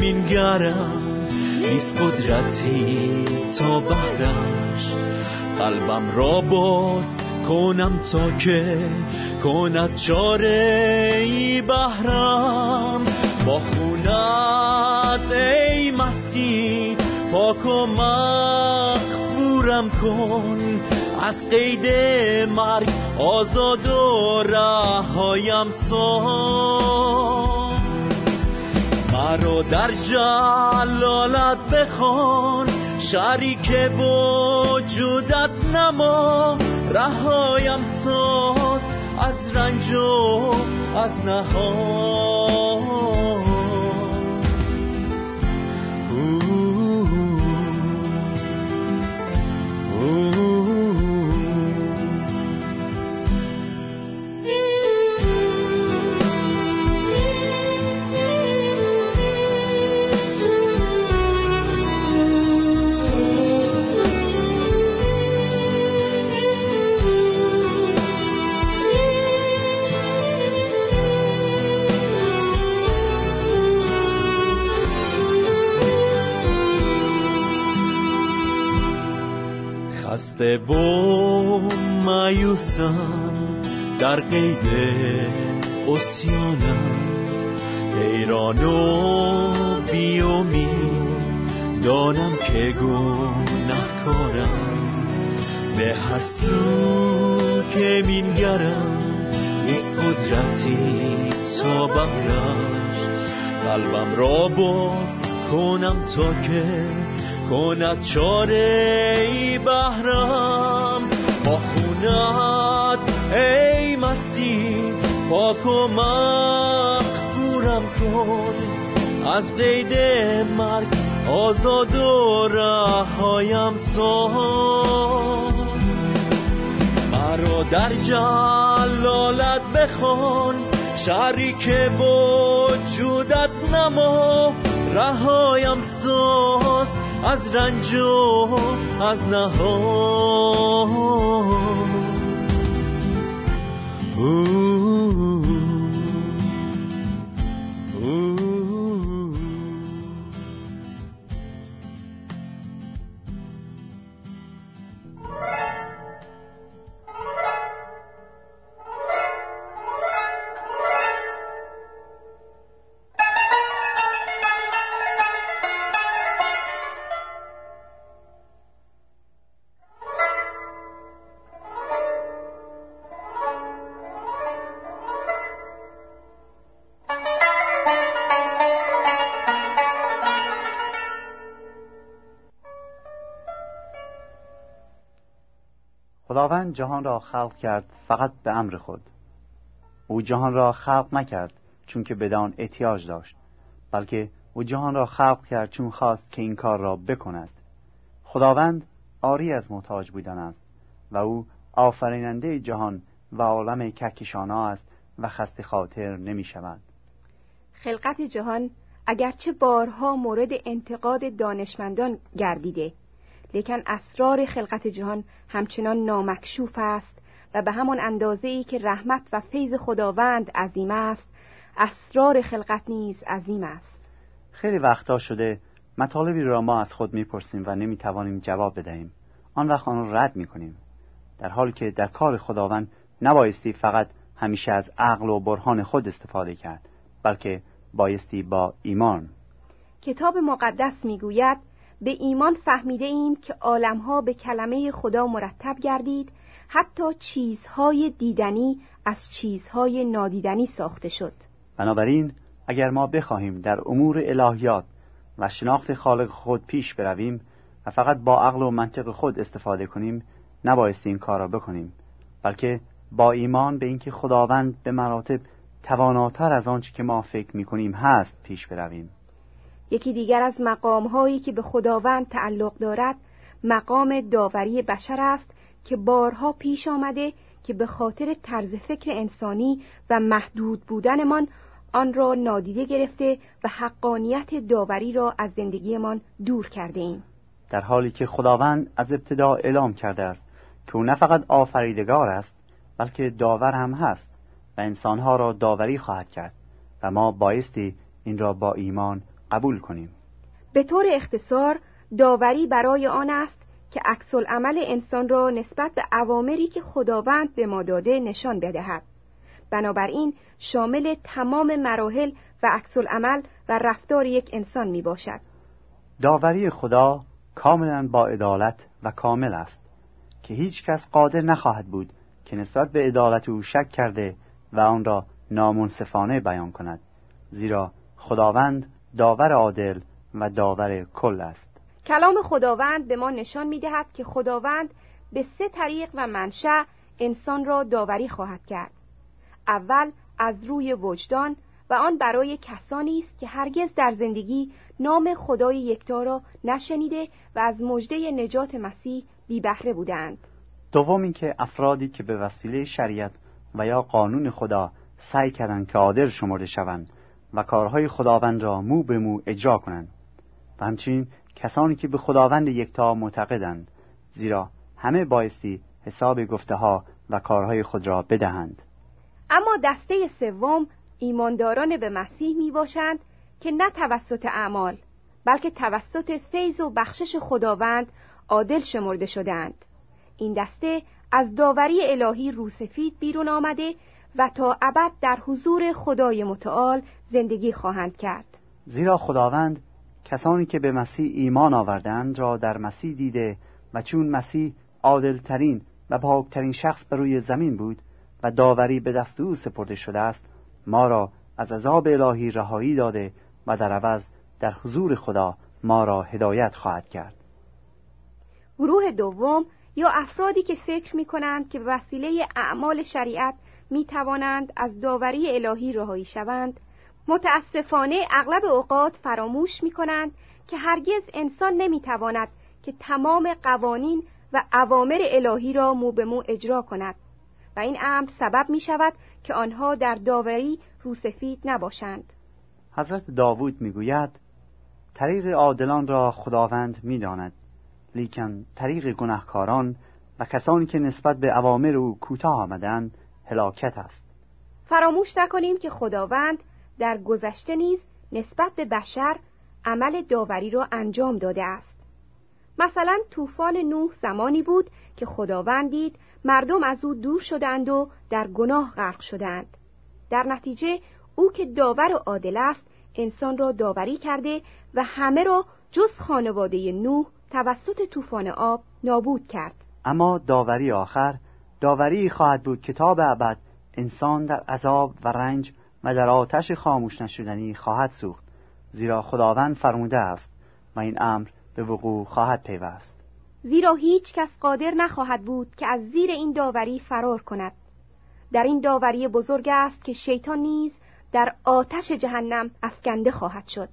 مینگرم نیست قدرتی تا بهرش قلبم را باز کنم تا که کند چاره ای بهرم. با خونت ای مسیح پاک و مغفورم کن. از قید مرگ آزاد و رهایم سان مرا در جلالت بخوان. شریک وجودت نما رهایم ساز از رنج و از نهان. و مایوسم در قید اسیانم حیران و بیومی دانم که گناهکارم. به هر سو که مینگرم نیست قدرتی تا بهرش. قلبم را باز کنم تا که کند چاره ای بهرم با خونت ای مسیح پاک و مغفورم کن. از قید مرگ آزاد و رهایم سان مرا در جلالت بخوان. شریک وجودت نما. رهایم ساز از رنج و از نهان. جهان را خلق کرد فقط به امر خود. او جهان را خلق نکرد چون که بدان احتیاج داشت بلکه او جهان را خلق کرد چون خواست که این کار را بکند. خداوند آری از محتاج بودن است و او آفریننده جهان و عالم کهکشانا است و خسته خاطر نمی شود. خلقت جهان اگرچه بارها مورد انتقاد دانشمندان گردیده لیکن اسرار خلقت جهان همچنان نامکشوف است و به همان اندازه ای که رحمت و فیض خداوند عظیم است اسرار خلقت نیز عظیم است. خیلی وقتا شده مطالبی را ما از خود می‌پرسیم و نمی‌توانیم جواب بدهیم. آن وقت آن را رد می‌کنیم. در حالی که در کار خداوند نبایستی فقط همیشه از عقل و برهان خود استفاده کرد بلکه بایستی با ایمان. کتاب مقدس می‌گوید به ایمان فهمیده ایم که عالمها به کلمه خدا مرتب گردید حتی چیزهای دیدنی از چیزهای نادیدنی ساخته شد. بنابراین اگر ما بخواهیم در امور الهیات و شناخت خالق خود پیش برویم و فقط با عقل و منطق خود استفاده کنیم نبایستی این کار را بکنیم بلکه با ایمان به اینکه خداوند به مراتب تواناتر از آنچه که ما فکر می‌کنیم هست پیش برویم. یکی دیگر از مقام هایی که به خداوند تعلق دارد مقام داوری بشر است که بارها پیش آمده که به خاطر طرز فکر انسانی و محدود بودنمان آن را نادیده گرفته و حقانیت داوری را از زندگیمان دور کرده ایم در حالی که خداوند از ابتدا اعلام کرده است که او نه فقط آفریدگار است بلکه داور هم هست و انسانها را داوری خواهد کرد و ما بایستی این را با ایمان قبول کنیم. به طور اختصار داوری برای آن است که عکس عمل انسان را نسبت به اوامری که خداوند به ما داده نشان بدهد. بنابراین شامل تمام مراحل و عکس عمل و رفتار یک انسان می باشد داوری خدا کاملا با عدالت و کامل است که هیچ کس قادر نخواهد بود که نسبت به عدالت او شک کرده و آن را نامنصفانه بیان کند. زیرا خداوند داور عادل و داور کل است. کلام خداوند به ما نشان می دهد که خداوند به سه طریق و منشأ انسان را داوری خواهد کرد. اول از روی وجدان و آن برای کسانی است که هرگز در زندگی نام خدای یکتا را نشنیده و از مژده نجات مسیح بی بهره بودند. دوم اینکه افرادی که به وسیله شریعت و یا قانون خدا سعی کردند که عادل شمرده شوند و کارهای خداوند را مو به مو اجرا کنند. و همچنین کسانی که به خداوند یکتا معتقدند زیرا همه بایستی حساب گفته ها و کارهای خود را بدهند. اما دسته سوم ایمانداران به مسیح می باشند که نه توسط اعمال بلکه توسط فیض و بخشش خداوند عادل شمرده شدند این دسته از داوری الهی روسفید بیرون آمده و تا ابد در حضور خدای متعال زندگی خواهند کرد. زیرا خداوند کسانی که به مسیح ایمان آوردند را در مسیح دیده و چون مسیح عادلترین و پاکترین شخص بر روی زمین بود و داوری به دست او سپرده شده است ما را از عذاب الهی رهایی داده و در عوض در حضور خدا ما را هدایت خواهد کرد. گروه دوم یا افرادی که فکر می کنند که به وسیله اعمال شریعت می توانند از داوری الهی رهایی شوند. متاسفانه اغلب اوقات فراموش می کنند که هرگز انسان نمی تواند که تمام قوانین و اوامر الهی را مو به مو اجرا کند و این امر سبب می شود که آنها در داوری روسفید نباشند. حضرت داوود می‌گوید طریق عادلان را خداوند می‌داند لیکن طریق گناهکاران و کسانی که نسبت به اوامر او کوتاه آمدند هلاکت است. فراموش نکنیم که خداوند در گذشته نیز نسبت به بشر عمل داوری را انجام داده است. مثلا طوفان نوح زمانی بود که خداوند دید مردم از او دور شدند و در گناه غرق شدند. در نتیجه او که داور و عادل است انسان را داوری کرده و همه را جز خانواده نوح توسط طوفان آب نابود کرد. اما داوری آخر داوری خواهد بود. کتاب ابد انسان در عذاب و رنج و در آتش خاموش نشدنی خواهد سوخت. زیرا خداوند فرموده است و این امر به وقوع خواهد پیوست. زیرا هیچ کس قادر نخواهد بود که از زیر این داوری فرار کند. در این داوری بزرگ است که شیطان نیز در آتش جهنم افکنده خواهد شد.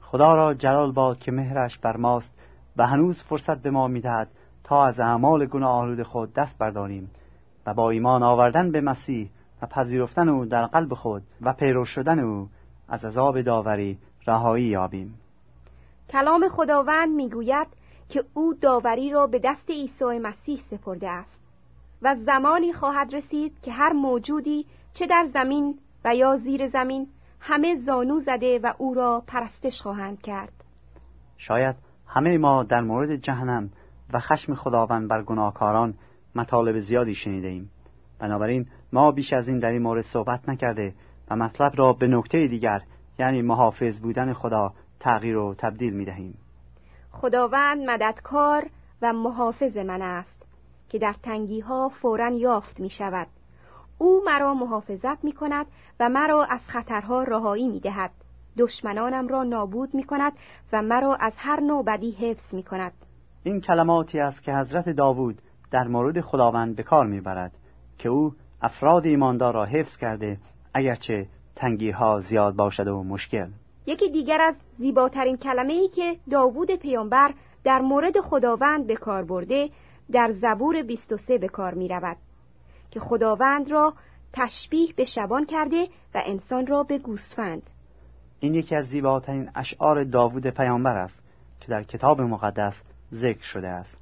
خدا را جلال باد که مهرش بر ماست و هنوز فرصت به ما می‌دهد تا از اعمال گناه آلود خود دست برداریم و با ایمان آوردن به مسیح و پذیرفتن او در قلب خود و پیرو شدن او از عذاب داوری رهایی یابیم. کلام خداوند می‌گوید که او داوری را به دست عیسی مسیح سپرده است و زمانی خواهد رسید که هر موجودی چه در زمین و یا زیر زمین همه زانو زده و او را پرستش خواهند کرد. شاید همه ما در مورد جهنم و خشم خداوند بر گناهکاران مطالب زیادی شنیده ایم بنابراین ما بیش از این در این مورد صحبت نکرده و مطلب را به نکته دیگر یعنی محافظ بودن خدا تغییر و تبدیل می دهیم خداوند مددکار و محافظ من است که در تنگی ها فورا یافت می شود او مرا محافظت می کند و مرا از خطرها رهایی می دهد دشمنانم را نابود می کند و مرا از هر نوع بدی حفظ می کند این کلماتی است که حضرت داوود در مورد خداوند به کار می‌برد که او افراد ایماندار را حفظ کرده اگرچه تنگی ها زیاد باشد و مشکل. یکی دیگر از زیباترین کلمه ای که داوود پیامبر در مورد خداوند به کار برده در زبور 23 به کار می رود که خداوند را تشبیه به شبان کرده و انسان را به گوسفند. این یکی از زیباترین اشعار داوود پیامبر است که در کتاب مقدس ذکر شده است.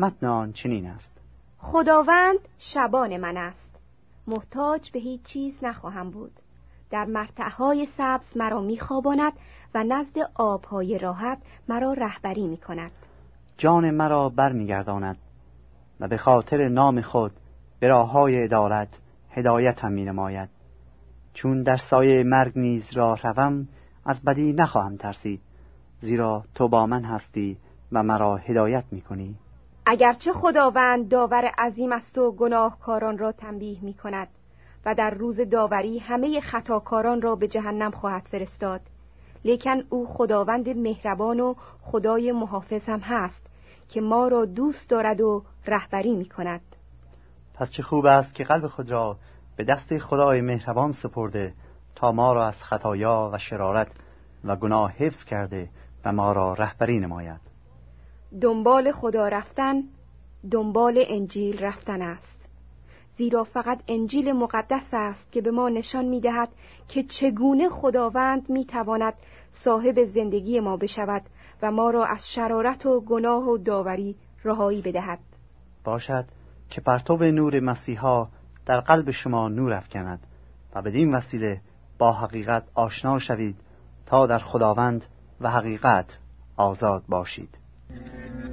متن آن چنین است. خداوند شبان من است. محتاج به هیچ چیز نخواهم بود. در مرتعهای سبز مرا میخواباند و نزد آبهای راحت مرا رهبری می کند جان مرا برمیگرداند و به خاطر نام خود به راه های عدالت هدایتم می نماید چون در سایه مرگ نیز راه روم از بدی نخواهم ترسید. زیرا تو با من هستی و مرا هدایت می کنی اگرچه خداوند داور عظیم است و گناهکاران را تنبیه می کند و در روز داوری همه خطاکاران را به جهنم خواهد فرستاد لیکن او خداوند مهربان و خدای محافظ هم هست که ما را دوست دارد و رهبری می کند پس چه خوب است که قلب خود را به دست خدای مهربان سپرده تا ما را از خطایا و شرارت و گناه حفظ کرده و ما را رهبری نماید. دنبال خدا رفتن دنبال انجیل رفتن است. زیرا فقط انجیل مقدس است که به ما نشان می دهد که چگونه خداوند می تواند صاحب زندگی ما بشود و ما را از شرارت و گناه و داوری رهایی بدهد. باشد که پرتو نور مسیحا در قلب شما نور افکند و بدین وسیله با حقیقت آشنا شوید تا در خداوند و حقیقت آزاد باشید. Thank you.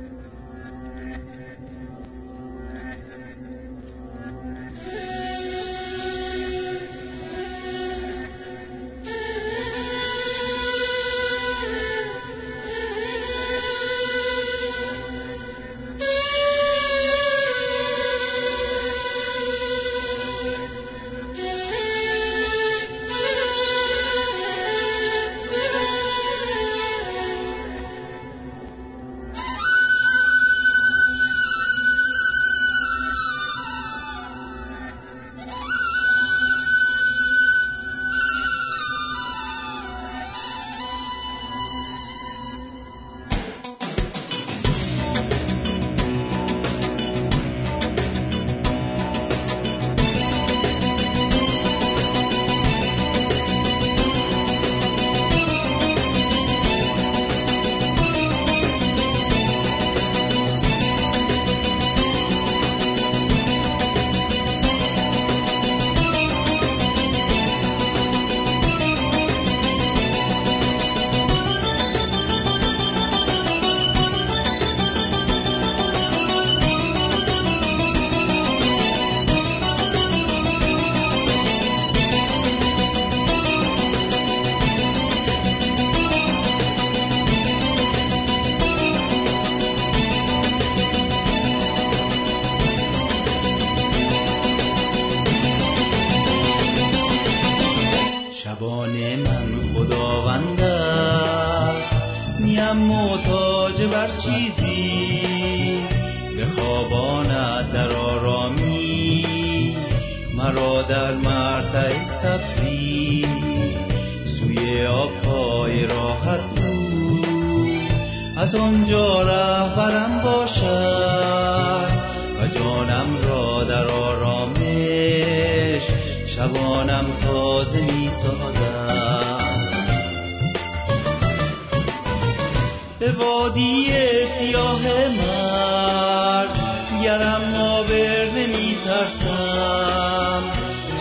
به وادی سیاه مرد گرم آبر نمی ترسم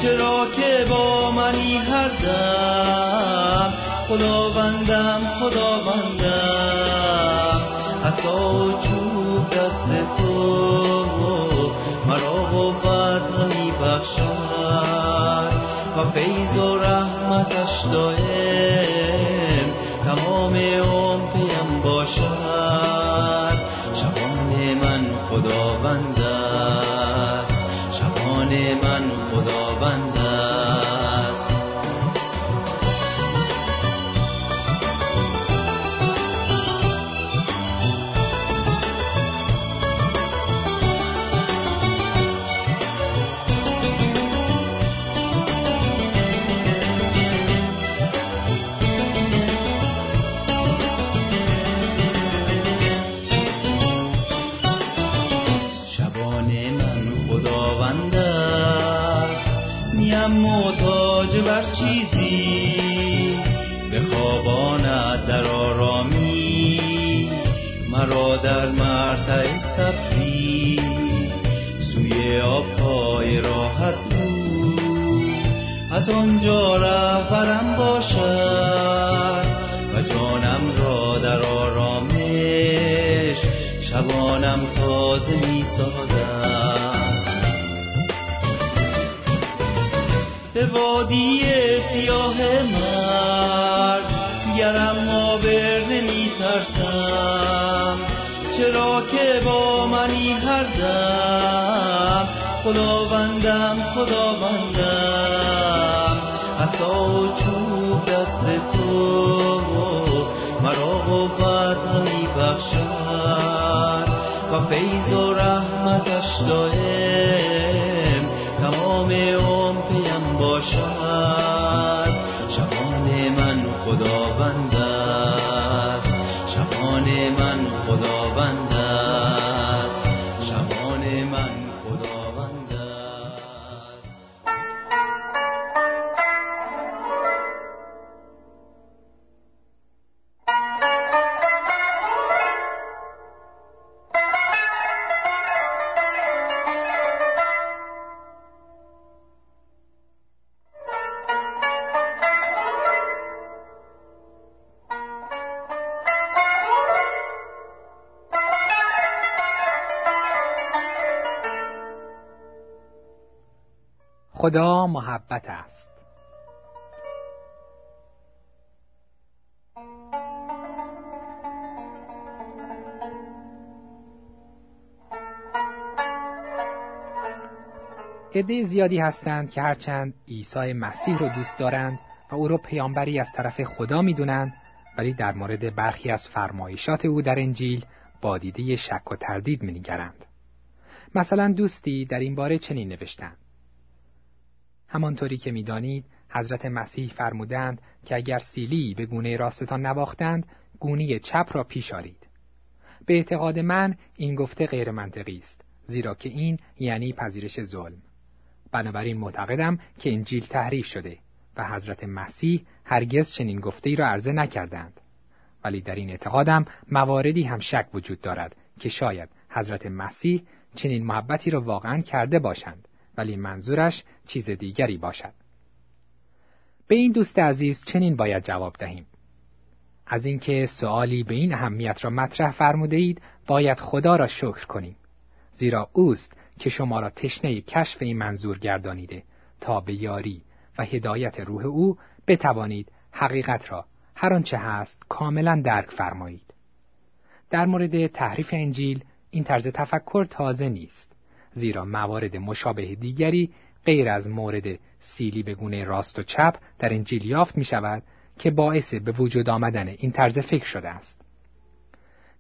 چرا که با منی هر دم خداوندم خداوندم. عصا چوب دست تو مرا قوت همی بخشد و فیض و رحمتش دائم تمام شبان سیاه مرد گرم آبر نمی ترسم چرا که با منی هر دم؟ خداوندم خداوندم. عصا و چوب دست تو مرا قوت همی بخشد و فیض و رحمتش دائم تمام عمر پیم باشد. خدا محبت است عده زیادی هستند که هرچند عیسی مسیح رو دوست دارند و او رو پیامبری از طرف خدا می‌دونند ولی در مورد برخی از فرمایشات او در انجیل با دیده شک و تردید مینگرند. مثلا دوستی در این باره چنین نوشتند همانطوری که می‌دانید حضرت مسیح فرمودند که اگر سیلی به گونه راستتان نواختند گونی چپ را پیش آرید. به اعتقاد من این گفته غیر منطقی است زیرا که این یعنی پذیرش ظلم. بنابراین معتقدم که انجیل تحریف شده و حضرت مسیح هرگز چنین گفته ای را عرضه نکردند. ولی در این اعتقادم مواردی هم شک وجود دارد که شاید حضرت مسیح چنین محبتی را واقعا کرده باشند. ولی منظورش چیز دیگری باشد. به این دوست عزیز چنین باید جواب دهیم. از اینکه سوالی به این اهمیت را مطرح فرموده اید باید خدا را شکر کنیم. زیرا اوست که شما را تشنه کشف این منظور گردانیده تا به یاری و هدایت روح او بتوانید حقیقت را هر آنچه هست کاملا درک فرمایید. در مورد تحریف انجیل این طرز تفکر تازه نیست. زیرا موارد مشابه دیگری غیر از مورد سیلی به گونه راست و چپ در انجیل یافت می شود که باعث به وجود آمدن این طرز فکر شده است.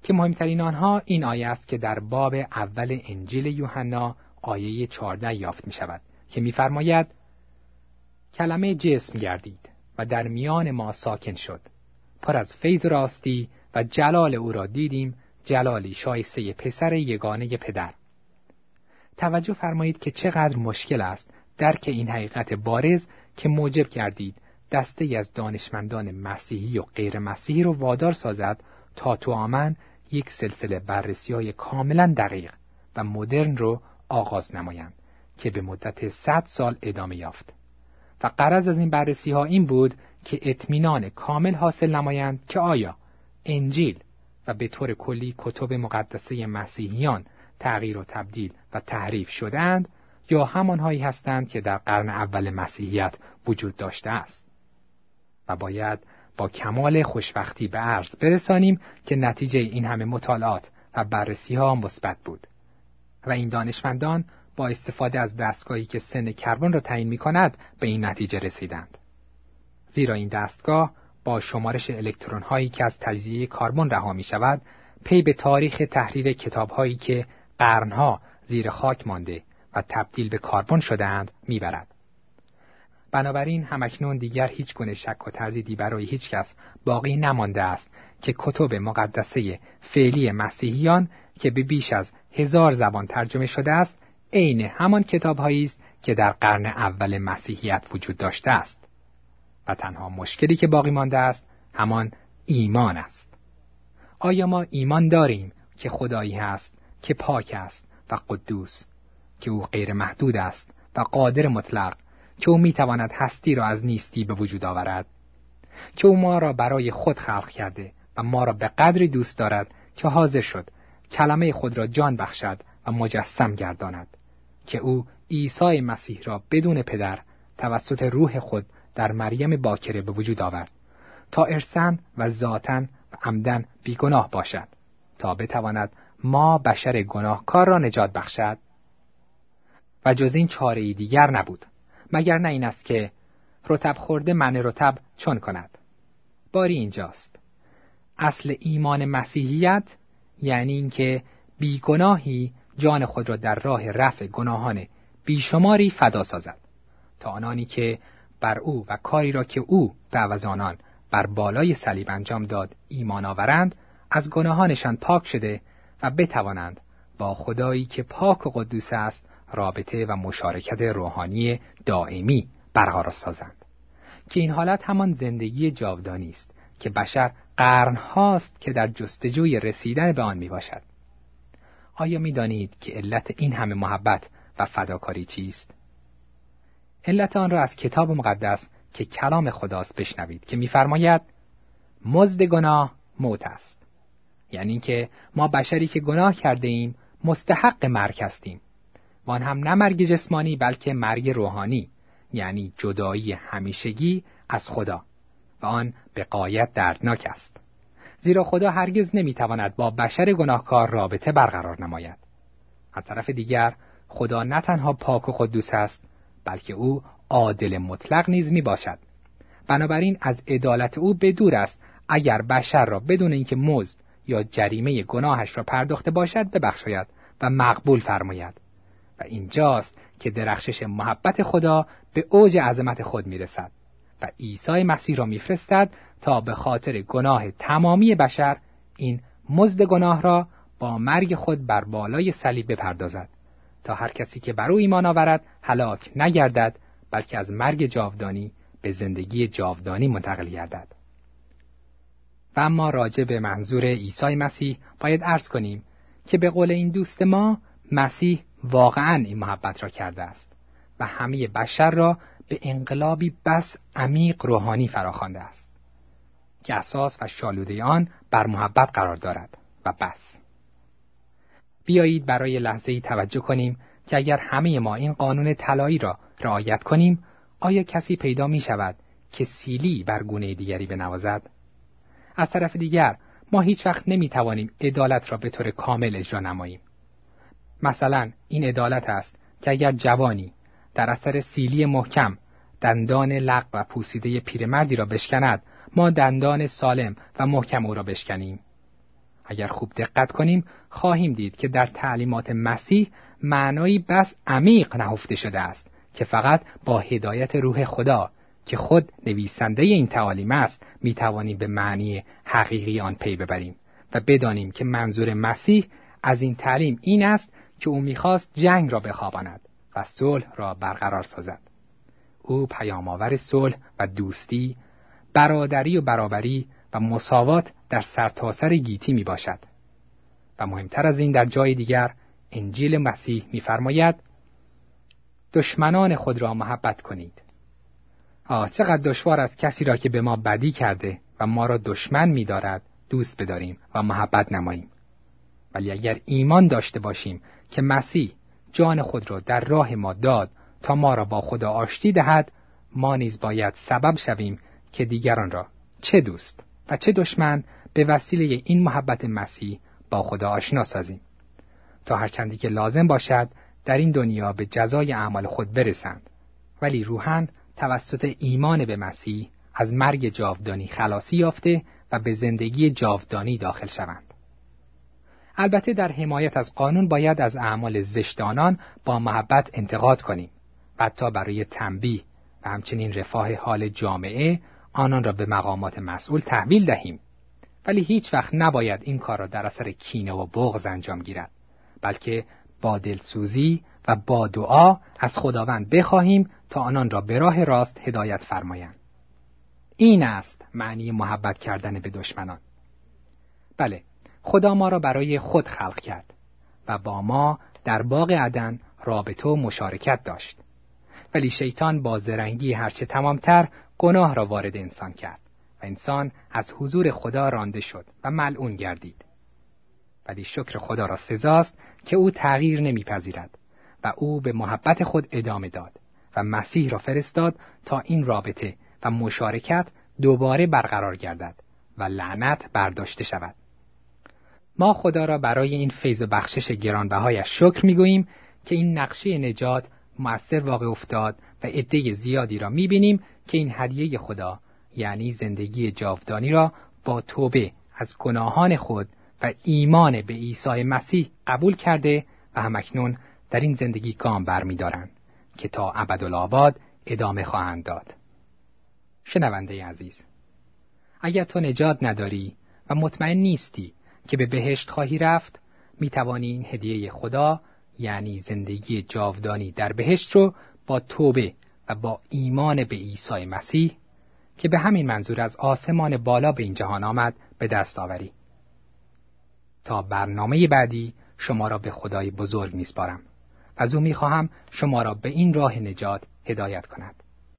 که مهمترین آنها این آیه است که در باب اول انجیل یوحنا آیه 14 یافت می شود که می‌فرماید کلمه جسم گردید و در میان ما ساکن شد پر از فیض راستی و جلال او را دیدیم جلالی شایسته پسر یگانه پدر توجه فرمایید که چقدر مشکل است. درک این حقیقت بارز که موجب کردید. دسته ای از دانشمندان مسیحی و غیر مسیحی رو وادار سازد تا تو آمن یک سلسله بررسی های کاملا دقیق و مدرن رو آغاز نمایند که به مدت 100 سال ادامه یافت. و قرض از این بررسی ها این بود که اطمینان کامل حاصل نمایند که آیا انجیل و به طور کلی کتب مقدسه مسیحیان تغییر و تبدیل و تحریف شدند یا همانهایی هستند که در قرن اول مسیحیت وجود داشته است و باید با کمال خوشبختی به عرض برسانیم که نتیجه این همه مطالعات و بررسی ها مثبت بود و این دانشمندان با استفاده از دستگاهی که سن کربن را تعیین می کند به این نتیجه رسیدند. زیرا این دستگاه با شمارش الکترون هایی که از تجزیه کربن رها می شود پی به تاریخ تحریر کتاب هایی که قرنها زیر خاک مانده و تبدیل به کربن شدهاند می‌برد. بنابراین همکنون دیگر هیچ گونه شک و تردیدی برای هیچ کس باقی نمانده است که کتب مقدسه فعلی مسیحیان که به بیش از هزار زبان ترجمه شده است عین همان کتابهایی است که در قرن اول مسیحیت وجود داشته است و تنها مشکلی که باقی مانده است همان ایمان است آیا ما ایمان داریم که خدایی هست که پاک است و قدوس که او غیر محدود است و قادر مطلق که او می‌تواند هستی را از نیستی به وجود آورد. که او ما را برای خود خلق کرده و ما را به قدری دوست دارد که حاضر شد کلمه خود را جان بخشد و مجسم گرداند. که او عیسی مسیح را بدون پدر توسط روح خود در مریم باکره به وجود آورد تا ارسن و ذاتن و عمدن بیگناه باشد تا بتواند ما بشر گناهکار را نجات بخشد. و جز این چاره دیگر نبود مگر نه این است که رتب خورده من رتب چون کند. باری اینجاست. اصل ایمان مسیحیت یعنی اینکه بیگناهی جان خود را در راه رفع گناهان بیشماری فدا سازد تا آنانی که بر او و کاری را که او به آنان بر بالای صلیب انجام داد ایمان آورند از گناهانشان پاک شده و بتوانند با خدایی که پاک و قدوس است رابطه و مشارکت روحانی دائمی برقرار سازند که این حالت همان زندگی جاودانی است که بشر قرنهاست که در جستجوی رسیدن به آن می باشد. آیا می دانید که علت این همه محبت و فداکاری چیست؟ علت آن را از کتاب مقدس که کلام خداست بشنوید که میفرماید مزد گناه موت است یعنی اینکه ما بشری که گناه کرده ایم مستحق مرگ هستیم. و آن هم نه مرگ جسمانی بلکه مرگ روحانی یعنی جدایی همیشگی از خدا. و آن به قایت دردناک است. زیرا خدا هرگز نمی‌تواند با بشر گناهکار رابطه برقرار نماید. از طرف دیگر خدا نه تنها پاک و قدوس است بلکه او عادل مطلق نیز می باشد بنابراین از عدالت او به دور است اگر بشر را بدون اینکه مزد یا جریمه گناهش را پرداخته باشد ببخشاید و مقبول فرماید. و اینجاست که درخشش محبت خدا به اوج عظمت خود می‌رسد و عیسی مسیح را میفرستد تا به خاطر گناه تمامی بشر این مزد گناه را با مرگ خود بر بالای صلیب بپردازد. تا هر کسی که بر او ایمان آورد هلاک نگردد بلکه از مرگ جاودانی به زندگی جاودانی منتقل گردد. و اما راجع به منظور عیسی مسیح باید عرض کنیم که به قول این دوست ما مسیح واقعا این محبت را کرده است و همه بشر را به انقلابی بس عمیق روحانی فراخوانده است که اساس و شالوده آن بر محبت قرار دارد و بس بیایید برای لحظه ای توجه کنیم که اگر همه ما این قانون طلایی را رعایت کنیم آیا کسی پیدا می شود که سیلی بر گونه دیگری بنوازد؟ از طرف دیگر ما هیچ وقت نمی توانیم عدالت را به طور کامل اجرا نماییم. مثلا این عدالت است که اگر جوانی در اثر سیلی محکم دندان لق و پوسیده پیرمردی را بشکند ما دندان سالم و محکم او را بشکنیم اگر خوب دقت کنیم خواهیم دید که در تعلیمات مسیح معنایی بس عمیق نهفته شده است که فقط با هدایت روح خدا که خود نویسنده این تعالیم است می توانیم به معنی حقیقی آن پی ببریم و بدانیم که منظور مسیح از این تعلیم این است که او می‌خواست جنگ را بخواباند و صلح را برقرار سازد. او پیامآور صلح و دوستی برادری و برابری و مساوات در سرتاسر سر گیتی می باشد و مهمتر از این در جای دیگر انجیل مسیح میفرماید دشمنان خود را محبت کنید. آه چقدر دشوار است کسی را که به ما بدی کرده و ما را دشمن می‌دارد دوست بداریم و محبت نماییم. ولی اگر ایمان داشته باشیم که مسیح جان خود را در راه ما داد تا ما را با خدا آشتی دهد ما نیز باید سبب شویم که دیگران را چه دوست و چه دشمن به وسیله این محبت مسیح با خدا آشنا سازیم. تا هرچندی که لازم باشد در این دنیا به جزای اعمال خود برسند. ولی روحن توسط ایمان به مسیح از مرگ جاودانی خلاصی یافته و به زندگی جاودانی داخل شوند. البته در حمایت از قانون باید از اعمال زشتانان با محبت انتقاد کنیم و حتی برای تنبیه و همچنین رفاه حال جامعه آنان را به مقامات مسئول تحویل دهیم. ولی هیچ وقت نباید این کار را در اثر کینه و بغض انجام گیرد بلکه با دلسوزی و با دعا از خداوند بخواهیم تا آنان را به راه راست هدایت فرمایند. این است معنی محبت کردن به دشمنان. بله خدا ما را برای خود خلق کرد و با ما در باغ عدن رابطه و مشارکت داشت. ولی شیطان با زرنگی هرچه تمامتر گناه را وارد انسان کرد و انسان از حضور خدا رانده شد و ملعون گردید. ولی شکر خدا را سزاست که او تغییر نمیپذیرد. و او به محبت خود ادامه داد و مسیح را فرستاد تا این رابطه و مشارکت دوباره برقرار گردد و لعنت برداشته شود. ما خدا را برای این فیض و بخشش گرانبهایش شکر می‌گوییم که این نقشه نجات مؤثر واقع افتاد و عده زیادی را می‌بینیم که این هدیه خدا یعنی زندگی جاودانی را با توبه از گناهان خود و ایمان به عیسی مسیح قبول کرده و همکنون در این زندگی گام برمیدارند که تا ابدالآباد ادامه خواهند داد. شنونده عزیز اگر تو نجات نداری و مطمئن نیستی که به بهشت خواهی رفت می توانی این هدیه خدا یعنی زندگی جاودانی در بهشت رو با توبه و با ایمان به عیسی مسیح که به همین منظور از آسمان بالا به این جهان آمد به دست آوری تا برنامه بعدی شما را به خدای بزرگ میسپارم از او می‌خواهم شما را به این راه نجات هدایت کند.